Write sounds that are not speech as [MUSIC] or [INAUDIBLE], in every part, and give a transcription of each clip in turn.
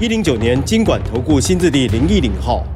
一零九年金管投顾新字第零一零号。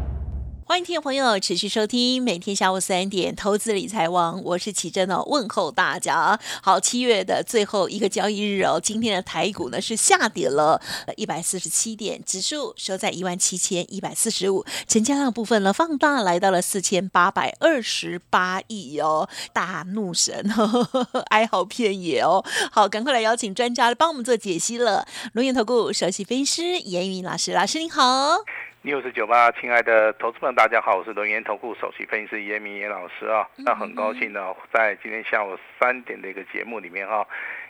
欢迎听众朋友持续收听每天下午三点投资理财网，我是启珍哦，问候大家。好，七月的最后一个交易日哦，今天的台股呢是下跌了一百四十七点，指数收在一万七千一百四十五，成交量部分呢放大来到了四千八百二十八亿哦，大怒神，呵呵哀嚎遍野哦。好，赶快来邀请专家来帮我们做解析了。龙岩投顾首席分析师严云老师，老师您好。六四九八，亲爱的投资们，大家好，我是轮源投顾首席分析师严明严老师啊。那很高兴呢，在今天下午三点的一个节目里面啊，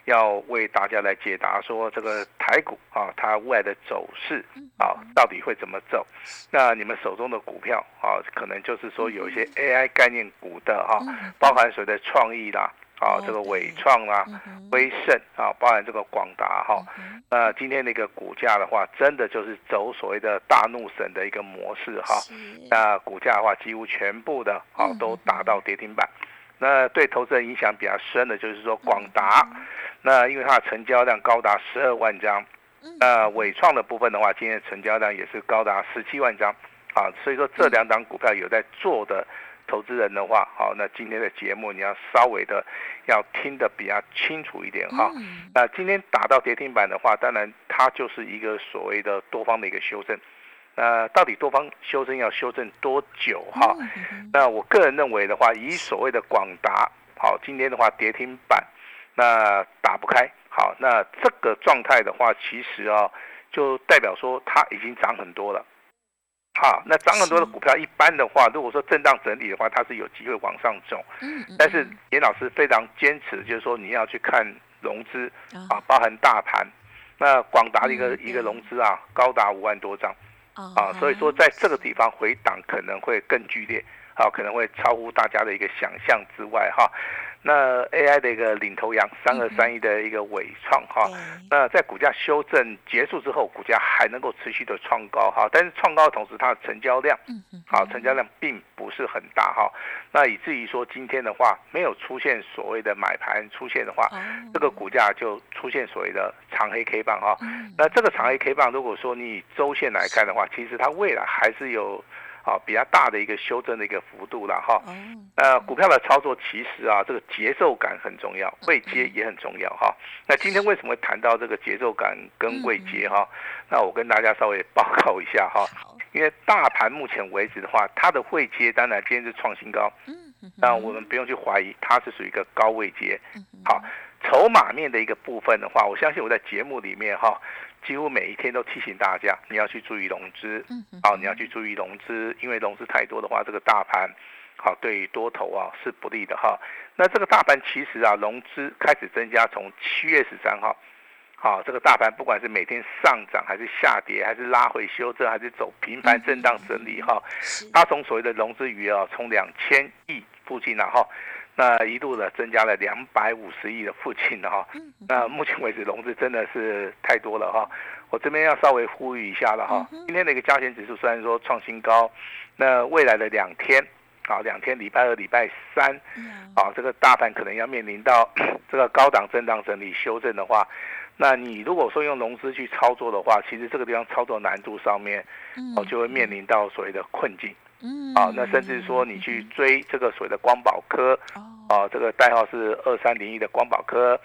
要为大家来解答说这个台股啊，它未来的走势啊，到底会怎么走？那你们手中的股票啊，可能就是说有一些 AI 概念股的哈，包含所谓的创意啦。啊，这个伟创啊，威盛啊，包含这个广达哈，那今天那个股价的话，真的就是走所谓的大怒神的一个模式哈。那股价的话，几乎全部的啊都达到跌停板。那对投资人影响比较深的就是说广达，那因为它的成交量高达十二万张，那伟创的部分的话，今天成交量也是高达十七万张。啊，所以说这两档股票有在做的。投资人的话，好，那今天的节目你要稍微的要听得比较清楚一点哈。那今天打到跌停板的话，当然它就是一个所谓的多方的一个修正。那到底多方修正要修正多久哈？那我个人认为的话，以所谓的广达，好，今天的话跌停板，那打不开，好，那这个状态的话，其实啊，就代表说它已经涨很多了。好，那涨很多的股票，一般的话，如果说震荡整理的话，它是有机会往上走。嗯，但是严老师非常坚持，就是说你要去看融资啊，包含大盘。那广达的一个一个融资啊，高达五万多张啊，所以说在这个地方回档可能会更剧烈，啊，可能会超乎大家的一个想象之外哈。那 AI 的一个领头羊三二三一的一个伟创哈，那在股价修正结束之后，股价还能够持续的创高哈，但是创高的同时，它的成交量，好，成交量并不是很大哈，那以至于说今天的话没有出现所谓的买盘出现的话，这个股价就出现所谓的长黑 K 棒哈，那这个长黑 K 棒如果说你以周线来看的话，其实它未来还是有。啊，比较大的一个修正的一个幅度了哈。呃，股票的操作其实啊，这个节奏感很重要，位阶也很重要哈。那今天为什么会谈到这个节奏感跟位阶哈？那我跟大家稍微报告一下哈。因为大盘目前为止的话，它的位阶当然今天是创新高，嗯那我们不用去怀疑它是属于一个高位阶。好，筹码面的一个部分的话，我相信我在节目里面哈。几乎每一天都提醒大家，你要去注意融资，好，你要去注意融资，因为融资太多的话，这个大盘，好，对多头啊是不利的哈。那这个大盘其实啊，融资开始增加，从七月十三号，好，这个大盘不管是每天上涨还是下跌，还是拉回修正，还是走频繁震荡整理哈，它从所谓的融资余额从两千亿附近然后。那一度的增加了两百五十亿的附近的哈，那目前为止融资真的是太多了哈，我这边要稍微呼吁一下了哈，今天的一个加权指数虽然说创新高，那未来的两天啊，两天礼拜二、礼拜三，啊，这个大盘可能要面临到 [COUGHS] 这个高档震荡整理修正的话，那你如果说用融资去操作的话，其实这个地方操作难度上面，哦，就会面临到所谓的困境。嗯，啊，那甚至说你去追这个所谓的光宝科，哦，这个代号是二三零一的光宝科，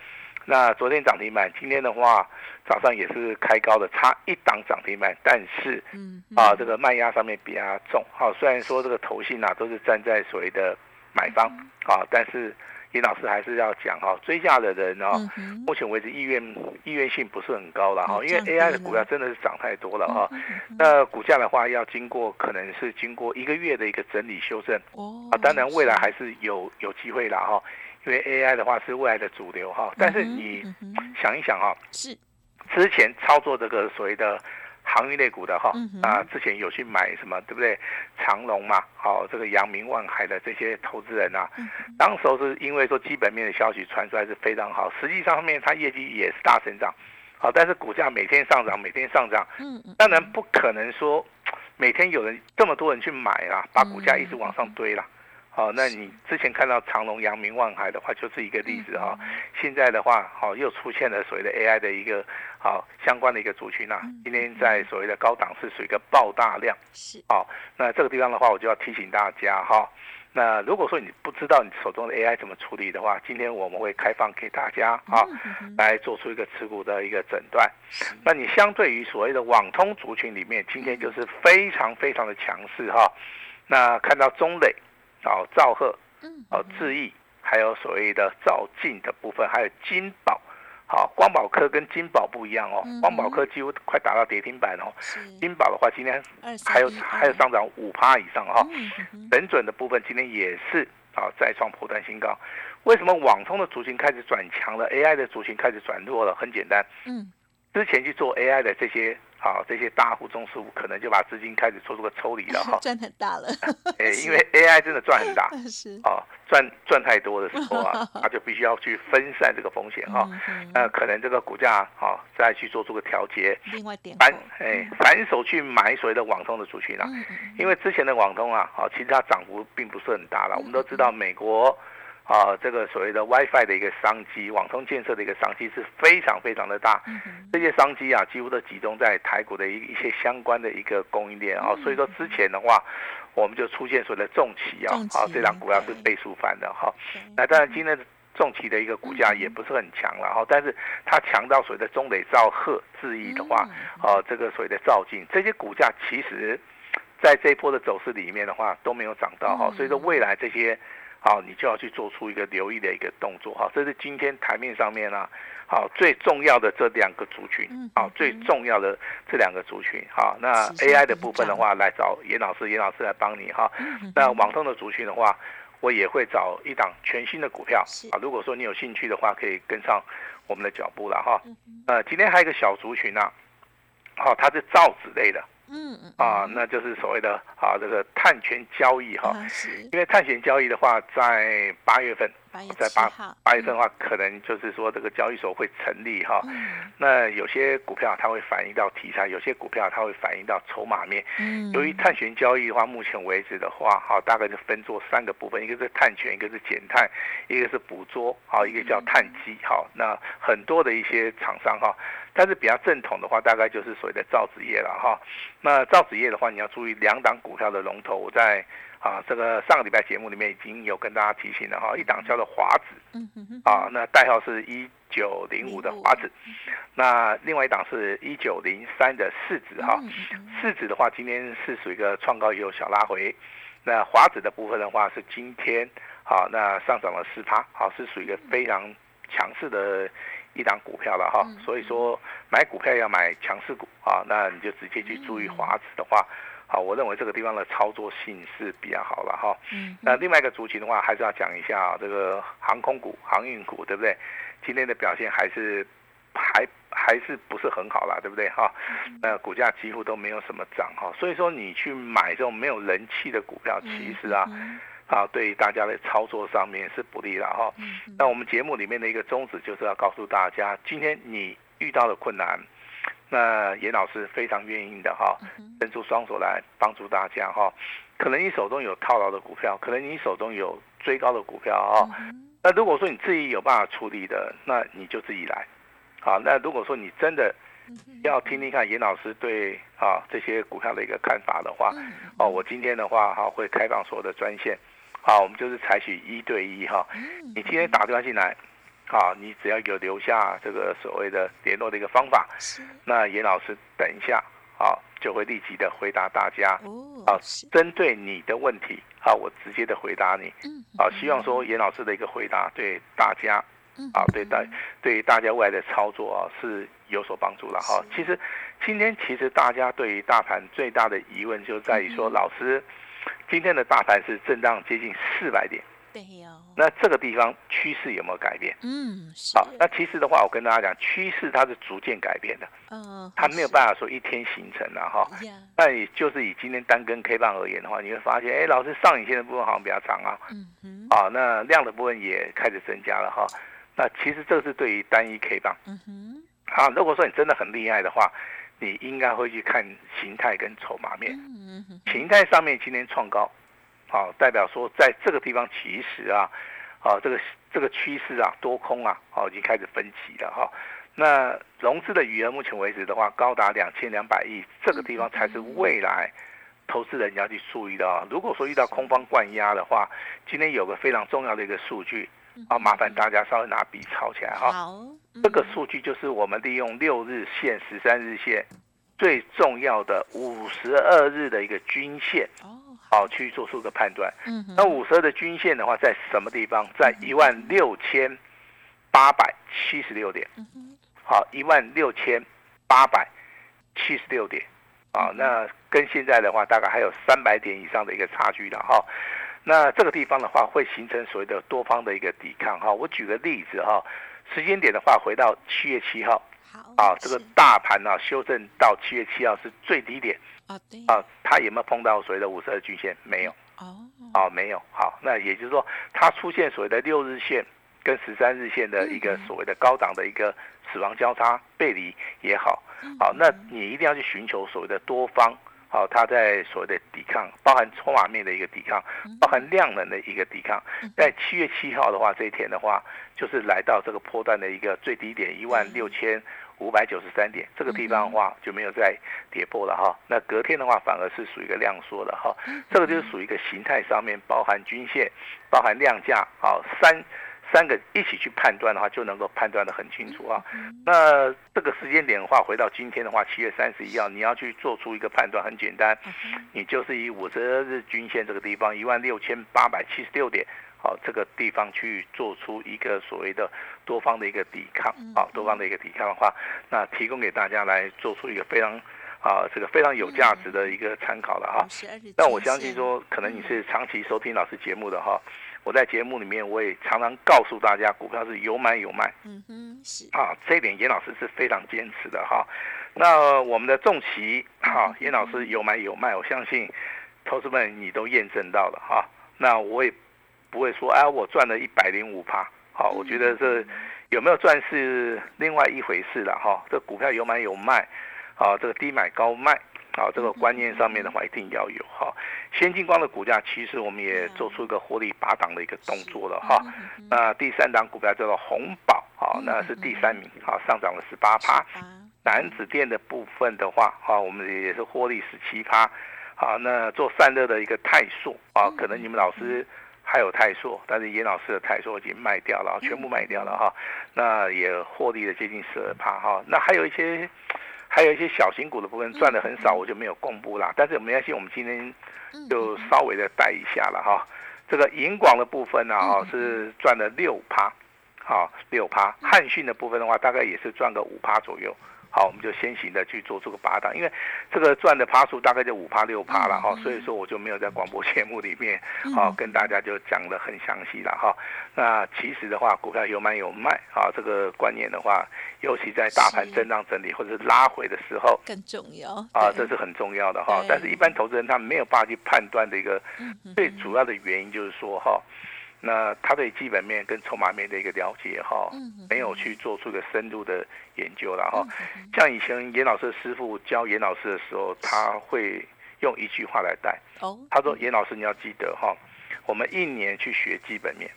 那昨天涨停板，今天的话早上也是开高的，差一档涨停板，但是，嗯，啊，这个卖压上面比较重，好，虽然说这个头信啊都是站在所谓的买方，啊，但是。林老师还是要讲哈，追价的人哦，目前为止意愿意愿性不是很高了哈，因为 AI 的股票真的是涨太多了哈。那股价的话，要经过可能是经过一个月的一个整理修正啊，当然未来还是有有机会了哈，因为 AI 的话是未来的主流哈。但是你想一想哈，是之前操作这个所谓的航运类股的哈嗯，啊，之前有去买什么，对不对？长隆嘛，好、这个阳明万海的这些投资人啊，嗯当时候是因为说基本面的消息传出来是非常好，实际上面它业绩也是大成长，好、但是股价每天上涨，每天上涨，嗯嗯当然不可能说每天有人这么多人去买啦，把股价一直往上堆啦。好、那你之前看到长隆、阳明、万海的话，就是一个例子哈、现在的话，好、又出现了所谓的 AI 的一个好、相关的一个族群啊。今天在所谓的高档是属于一个爆大量。是好、那这个地方的话，我就要提醒大家哈、那如果说你不知道你手中的 AI 怎么处理的话，今天我们会开放给大家啊，来做出一个持股的一个诊断。那你相对于所谓的网通族群里面，今天就是非常非常的强势哈、那看到中磊、哦兆赫、嗯哦智毅，还有所谓的兆进的部分，还有金宝。好，光宝科跟金宝不一样哦嗯，光宝科几乎快打到跌停板哦，金宝的话今天二还有还有上涨五趴以上哈、哦。嗯嗯嗯神准的部分今天也是啊再创破断新高。为什么网通的族群开始转强了，AI 的族群开始转弱了？很简单，嗯之前去做 AI 的这些啊这些大户、中实户，可能就把资金开始做出个抽离了 [LAUGHS] 哈。赚很大了，[LAUGHS] 哎，因为 AI 真的赚很大 [LAUGHS] 是啊，赚赚太多的时候啊，他就必须要去分散这个风险哈。那可能这个股价啊再去做出个调节，另外点反哎反手去买所谓的网通的族群啊。嗯嗯因为之前的网通啊，好，其实它涨幅并不是很大了。我们都知道美国啊，这个所谓的 WiFi 的一个商机，网通建设的一个商机是非常非常的大。嗯这些商机啊，几乎都集中在台股的一一些相关的一个供应链啊，所以说之前的话，我们就出现所谓的重企啊啊，这档股票是倍数翻的哈。那当然今天的重企的一个股价也不是很强了哈，但是它强到所谓的中磊、兆赫、智毅的话，哦，这个所谓的兆进这些股价其实，在这一波的走势里面的话都没有涨到哈，嗯所以说未来这些，好、你就要去做出一个留意的一个动作哈，这是今天台面上面呢、好最重要的这两个族群嗯，好最重要的这两个族群，好，那 AI 的部分的话来找严老师，严老师来帮你哈，嗯那网通的族群的话。我也会找一档全新的股票啊，如果说你有兴趣的话，可以跟上我们的脚步了哈。呃，今天还有一个小族群啊，好、它是造纸类的嗯嗯啊，那就是所谓的啊这个碳权交易哈、啊因为碳权交易的话，在八月份，在八八月份的话，可能就是说这个交易所会成立哈、嗯。那有些股票它会反映到题材，有些股票它会反映到筹码面。嗯。由于碳权交易的话，目前为止的话，哈，大概就分做三个部分，一个是碳权，一个是减碳，一个是捕捉，好，一个叫碳基，好，那很多的一些厂商哈，但是比较正统的话，大概就是所谓的造纸业了哈。那造纸业的话，你要注意两档股票的龙头，我在啊这个上个礼拜节目里面已经有跟大家提醒了哈，一档叫做华子啊，那代号是一九零五的华子，那另外一档是一九零三的市值哈。市值的话，今天是属于一个创高也有小拉回。那华子的部分的话，是今天好，那上涨了四趴，好，是属于一个非常强势的一档股票了哈。嗯所以说买股票要买强势股啊，那你就直接去注意华子的话，好，我认为这个地方的操作性是比较好了哈。嗯那另外一个族群的话，还是要讲一下啊这个航空股、航运股，对不对？今天的表现还是还还是不是很好啦，对不对哈？[LAUGHS] 那股价几乎都没有什么涨哈，所以说你去买这种没有人气的股票，其实啊嗯啊对于大家的操作上面是不利的哈。那我们节目里面的一个宗旨就是要告诉大家，今天你遇到的困难，那严老师非常愿意的哈，嗯伸出双手来帮助大家哈。可能你手中有套牢的股票，可能你手中有追高的股票哈。嗯那如果说你自己有办法处理的，那你就自己来。好，那如果说你真的要听听看严老师对啊这些股票的一个看法的话，嗯哦，我今天的话哈会开放所有的专线，好，我们就是采取一对一哈。嗯你今天打电话进来，好，你只要有留下这个所谓的联络的一个方法，是那严老师等一下啊就会立即的回答大家。哦好针对你的问题，好，我直接的回答你。嗯啊，希望说严老师的一个回答对大家嗯啊，对大对大家未来的操作啊是有所帮助了哈。其实今天其实大家对于大盘最大的疑问就在于说，嗯老师今天的大盘是震荡接近四百点，对哦，那这个地方趋势有没有改变？嗯，是，好，那其实的话，我跟大家讲，趋势它是逐渐改变的，嗯，它没有办法说一天形成的哈。那也就是以今天单根 K 棒而言的话，你会发现，哎，老师上影线的部分好像比较长啊，嗯哼，啊，那量的部分也开始增加了哈。那其实这是对于单一 K 棒。嗯哼，啊，如果说你真的很厉害的话，你应该会去看形态跟筹码面。嗯哼，形态上面今天创高，好、代表说在这个地方其实啊，啊这个这个趋势啊多空啊，好、已经开始分歧了哈、那融资的余额目前为止的话，高达两千两百亿，这个地方才是未来投资人要去注意的啊。如果说遇到空方灌压的话，今天有个非常重要的一个数据啊，麻烦大家稍微拿笔抄起来哈、好，嗯。这个数据就是我们利用六日线、十三日线最重要的五十二日的一个均线，哦，好去做出个判断。嗯，那五十二的均线的话，在什么地方？在一万六千八百七十六点。好，一万六千八百七十六点。啊，那跟现在的话，大概还有三百点以上的一个差距了哈。那这个地方的话，会形成所谓的多方的一个抵抗哈。我举个例子哈，时间点的话，回到七月七号好，啊，这个大盘呢、修正到七月七号是最低点哦，对，啊，它有没有碰到所谓的五十二均线？没有。哦，啊，没有。好，那也就是说，它出现所谓的六日线跟十三日线的一个所谓的高档的一个死亡交叉背离也好，好，那你一定要去寻求所谓的多方。好，它在所谓的抵抗，包含筹码面的一个抵抗，包含量能的一个抵抗。在七月七号的话，这一天的话，就是来到这个波段的一个最低点一万六千五百九十三点，这个地方的话就没有再跌破了哈。那隔天的话，反而是属于一个量缩的哈。这个就是属于一个形态上面包含均线、包含量价，好三三个一起去判断的话，就能够判断的很清楚啊。那这个时间点的话，回到今天的话，七月三十一号，你要去做出一个判断，很简单，你就是以五十日均线这个地方一万六千八百七十六点。好，这个地方去做出一个所谓的多方的一个抵抗，啊，多方的一个抵抗的话，那提供给大家来做出一个非常啊，这个非常有价值的一个参考了哈。但我相信，说，可能你是长期收听老师节目的哈，我在节目里面我也常常告诉大家，股票是有买有卖嗯哼，是，啊，这一点严老师是非常坚持的哈。那我们的重旗哈，严老师有买有卖，我相信投资们你都验证到了哈。那我也不会说，哎，我赚了一百零五趴，好，我觉得这有没有赚是另外一回事了哈。这股票有买有卖，啊，这个低买高卖。好，这个观念上面的话一定要有哈。先进光的股价其实我们也做出一个获利拔档的一个动作了哈。那第三档股票叫做红宝，好，那是第三名，好，上涨了十八趴。南子店的部分的话，好，我们也是获利十七趴。好，那做散热的一个泰硕啊，可能你们老师还有泰硕，但是严老师的泰硕已经卖掉了，全部卖掉了哈。那也获利了接近十二趴哈。那还有一些。还有一些小型股的部分赚的很少，我就没有公布啦。但是没关系，我们今天就稍微的带一下了哈。这个银广的部分呢，哈是赚了六趴，好六趴。汉讯的部分的话，大概也是赚个五趴左右。好，我们就先行的去做这个八档，因为这个赚的趴数大概就五趴六趴了哈，所以说我就没有在广播节目里面好跟大家就讲的很详细了哈。那其实的话，股票有买有卖啊，这个观念的话，尤其在大盘震荡整理或者是拉回的时候，更重要啊，这是很重要的哈。但是，一般投资人他没有办法去判断的一个最主要的原因就是说哈。那他对基本面跟筹码面的一个了解哈，没有去做出一个深入的研究了哈。像以前严老师的师傅教严老师的时候，他会用一句话来带。哦，他说：“严老师，你要记得哈，我们一年去学基本面，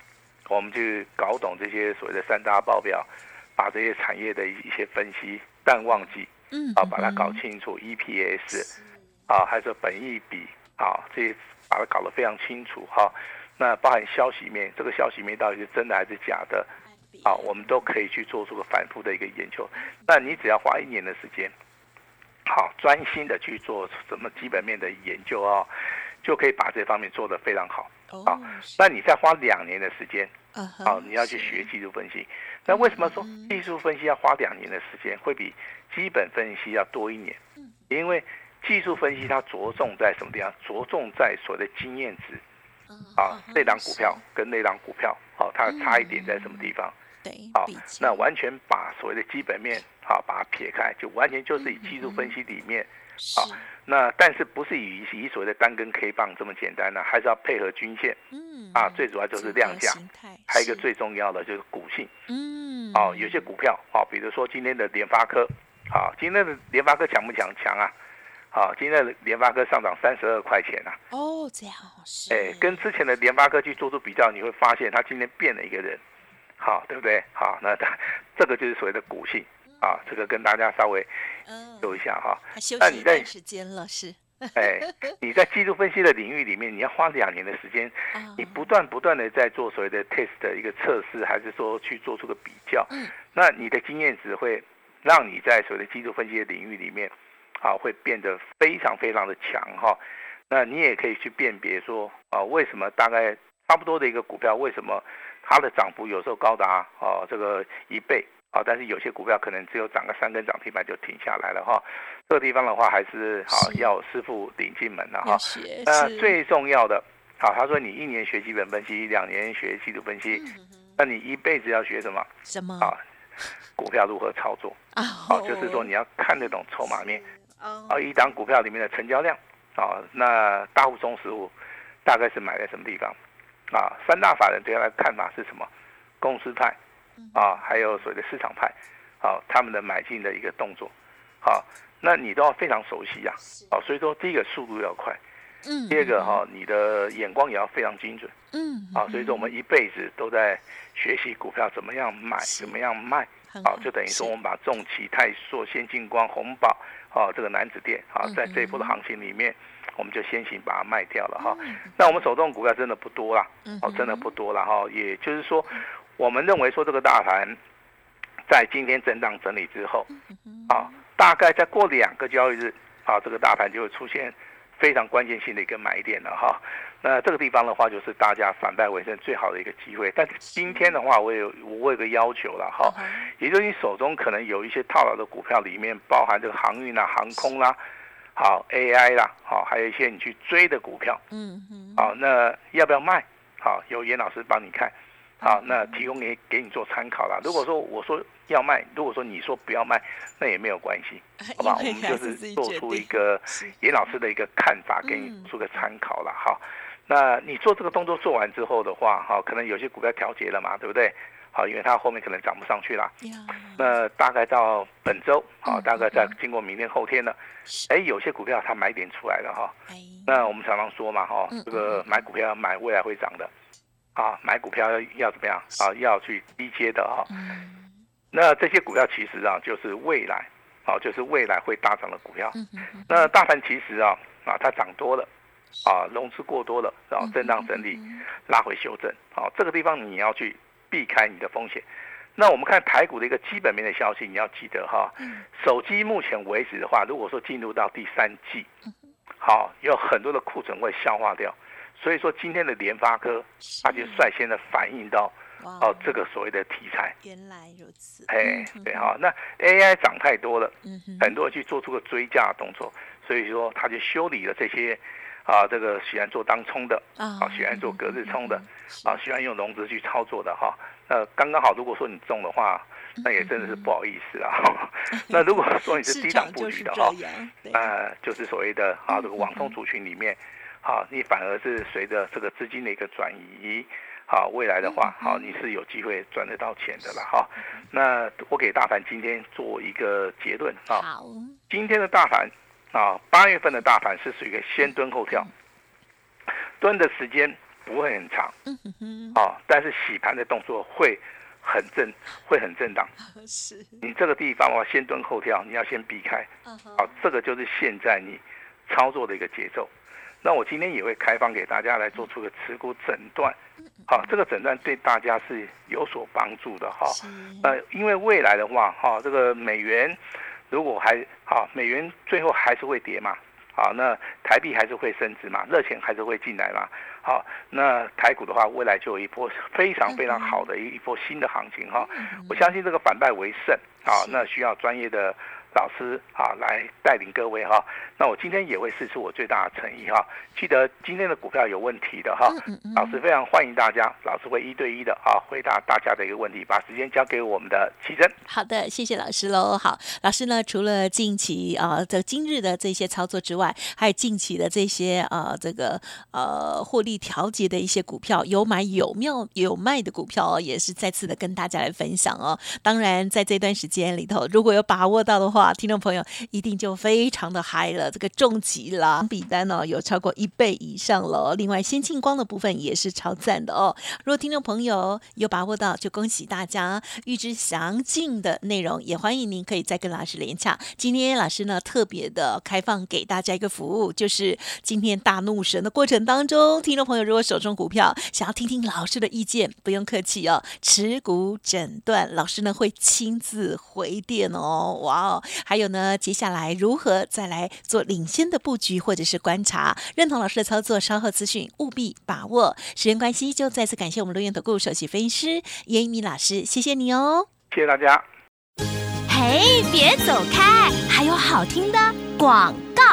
我们去搞懂这些所谓的三大报表，把这些产业的一些分析，淡旺季，嗯，啊，把它搞清楚，EPS，啊，还是本益比，啊，这些把它搞得非常清楚哈。”那包含消息面，这个消息面到底是真的还是假的？啊，我们都可以去做出个反复的一个研究。那你只要花一年的时间，好，专心的去做什么基本面的研究啊，就可以把这方面做得非常好。啊，那你再花两年的时间，啊，你要去学技术分析。那为什么说技术分析要花两年的时间，会比基本分析要多一年？因为技术分析它着重在什么地方？着重在所谓的经验值。啊，这档股票跟那档股票，好，它的差异点在什么地方？对，好，那完全把所谓的基本面，好，把它撇开，就完全就是以技术分析里面，好，那但是不是以以所谓的单根 K 棒这么简单呢？还是要配合均线，嗯，啊，最主要就是量价，还有一个最重要的就是股性，嗯，哦，有些股票，哦，比如说今天的联发科，好，今天的联发科强不强？强啊！好，今天的联发科上涨三十二块钱啊！哦，这样是。哎，跟之前的联发科去做出比较，你会发现它今天变了一个人，好，对不对？好，那它这个就是所谓的股性啊，这个跟大家稍微说一下哈。那你在时间了是？哎，你在技术分析的领域里面，你要花两年的时间，你不断不断的在做所谓的 test 的一个测试，还是说去做出个比较？嗯。那你的经验值会让你在所谓的技术分析的领域里面。啊，会变得非常非常的强哈，那你也可以去辨别说啊，为什么大概差不多的一个股票，为什么它的涨幅有时候高达啊这个一倍啊，但是有些股票可能只有涨个三根涨停板就停下来了哈。这个地方的话，还是好要师傅领进门了哈。那最重要的，好，他说你一年学基本分析，两年学技术分析，那你一辈子要学什么？什么啊？股票如何操作啊？好，就是说你要看得懂筹码面。啊，一档股票里面的成交量，啊，那大户、中实户大概是买在什么地方？啊，三大法人对他的看法是什么？公司派，啊，还有所谓的市场派，好，他们的买进的一个动作，好，那你都要非常熟悉呀，好，所以说第一个速度要快，嗯，第二个哈，你的眼光也要非常精准，嗯，啊，所以说我们一辈子都在学习股票怎么样买，怎么样卖，好，就等于说我们把重企、泰硕、先进光、红宝。哦，这个男子店啊，在这一波的行情里面，我们就先行把它卖掉了哈。那我们手中股票真的不多啦，哦，真的不多了哈。也就是说，我们认为说这个大盘在今天震荡整理之后，啊，大概再过两个交易日，啊，这个大盘就会出现。非常关键性的一个买点了哈，那这个地方的话就是大家反败为胜最好的一个机会。但是今天的话，我有我有个要求了哈，也就是你手中可能有一些套牢的股票，里面包含这个航运啦、航空啦，好 AI 啦，好还有一些你去追的股票，嗯嗯，好那要不要卖？好，由严老师帮你看。好，那提供给给你做参考啦。如果说我说要卖，如果说你说不要卖，那也没有关系，[LAUGHS] 好吧？我们就是做出一个严老师的一个看法，给你做个参考了哈。那你做这个动作做完之后的话，哈，可能有些股票调节了嘛，对不对？好，因为它后面可能涨不上去了。那大概到本周，好，大概在经过明天后天呢，哎，有些股票它买点出来了哈。那我们常常说嘛，哈，这个买股票要买未来会涨的。啊，买股票要要怎么样啊？要去低阶的哈。那这些股票其实啊，就是未来，啊，就是未来会大涨的股票。那大盘其实啊，啊，它涨多了，啊，融资过多了，然后震荡整理，拉回修正。好，这个地方你要去避开你的风险。那我们看台股的一个基本面的消息，你要记得哈，手机目前为止的话，如果说进入到第三季，好，有很多的库存会消化掉。所以说今天的联发科，它就率先的反映到哦这个所谓的题材。原来如此。哎，对哈，那 AI 涨太多了，很多人去做出个追加动作，所以说他就修理了这些啊，这个喜欢做当冲的啊，喜欢做隔日冲的啊，喜欢用融资去操作的哈。那刚刚好，如果说你中的话，[LAUGHS] 那也真的是不好意思啊。[LAUGHS] 那如果说你是低档布局的哈，呃，就是所谓的啊这个网通族群里面。好，你反而是随着这个资金的一个转移，好，未来的话，好，你是有机会赚得到钱的了哈。那我给大盘今天做一个结论啊。好，今天的大盘啊，八月份的大盘是属于一个先蹲后跳，蹲的时间不会很长，啊，但是洗盘的动作会很震，会很震荡。[LAUGHS] 是，你这个地方的话，先蹲后跳，你要先避开。嗯哼，好，这个就是现在你操作的一个节奏。那我今天也会开放给大家来做出个持股诊断，好，这个诊断对大家是有所帮助的哈。呃，因为未来的话，哈，这个美元如果还好，美元最后还是会跌嘛，好，那台币还是会升值嘛，热钱还是会进来嘛，好，那台股的话，未来就有一波非常非常好的一一波新的行情哈。我相信这个反败为胜啊，那需要专业的。老师啊来带领各位哈。那我今天也会试出我最大的诚意哈。记得今天的股票有问题的哈，老师非常欢迎大家，老师会一对一的啊回答大家的一个问题。把时间交给我们的奇珍。好的，谢谢老师喽。好，老师呢，除了近期啊的今日的这些操作之外，还有近期的这些啊这个呃获利调节的一些股票，有买有妙有卖的股票哦，也是再次的跟大家来分享哦。当然，在这段时间里头，如果有把握到的话，听众朋友一定就非常的嗨了。这个重疾啦，比单呢有超过一倍以上了。另外，先进光的部分也是超赞的哦。如果听众朋友有把握到，就恭喜大家。预知详尽的内容，也欢迎您可以再跟老师连洽。今天老师呢特别的开放给大家一个服务，就是今天大怒神的过程当中，听众朋友如果手中股票想要听听老师的意见，不用客气哦，持股诊断老师呢会亲自回电哦。哇哦，还有呢，接下来如何再来做领先的布局或者是观察，认同老师的操作，稍后资讯务必把握。时间关系，就再次感谢我们录音投顾首席分析师严一鸣老师，谢谢你哦，谢谢大家。嘿，别走开，还有好听的广告。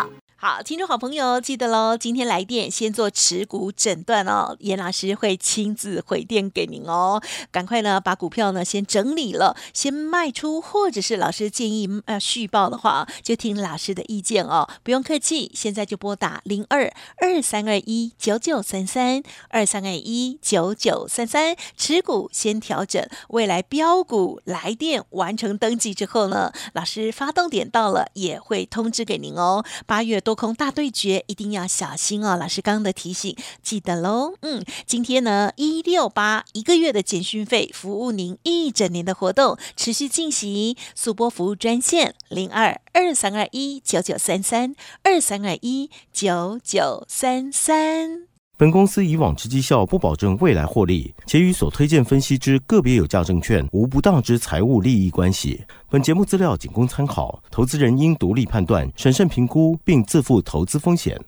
好，听众好朋友记得喽，今天来电先做持股诊断哦，严老师会亲自回电给您哦。赶快呢把股票呢先整理了，先卖出，或者是老师建议呃续报的话，就听老师的意见哦，不用客气。现在就拨打零二二三二一九九三三二三二一九九三三，持股先调整，未来标股来电完成登记之后呢，老师发动点到了也会通知给您哦。八月多多。空大对决一定要小心哦！老师刚刚的提醒，记得喽。嗯，今天呢，一六八一个月的简讯费，服务您一整年的活动持续进行。速播服务专线零二二三二一九九三三二三二一九九三三。本公司以往之绩效不保证未来获利，且与所推荐分析之个别有价证券无不当之财务利益关系。本节目资料仅供参考，投资人应独立判断、审慎评估，并自负投资风险。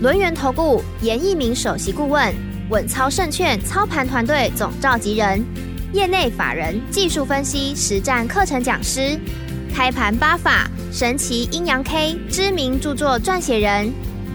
轮源投顾严一鸣首席顾问，稳操胜券操盘团队总召集人，业内法人、技术分析、实战课程讲师，开盘八法、神奇阴阳 K 知名著作撰写人。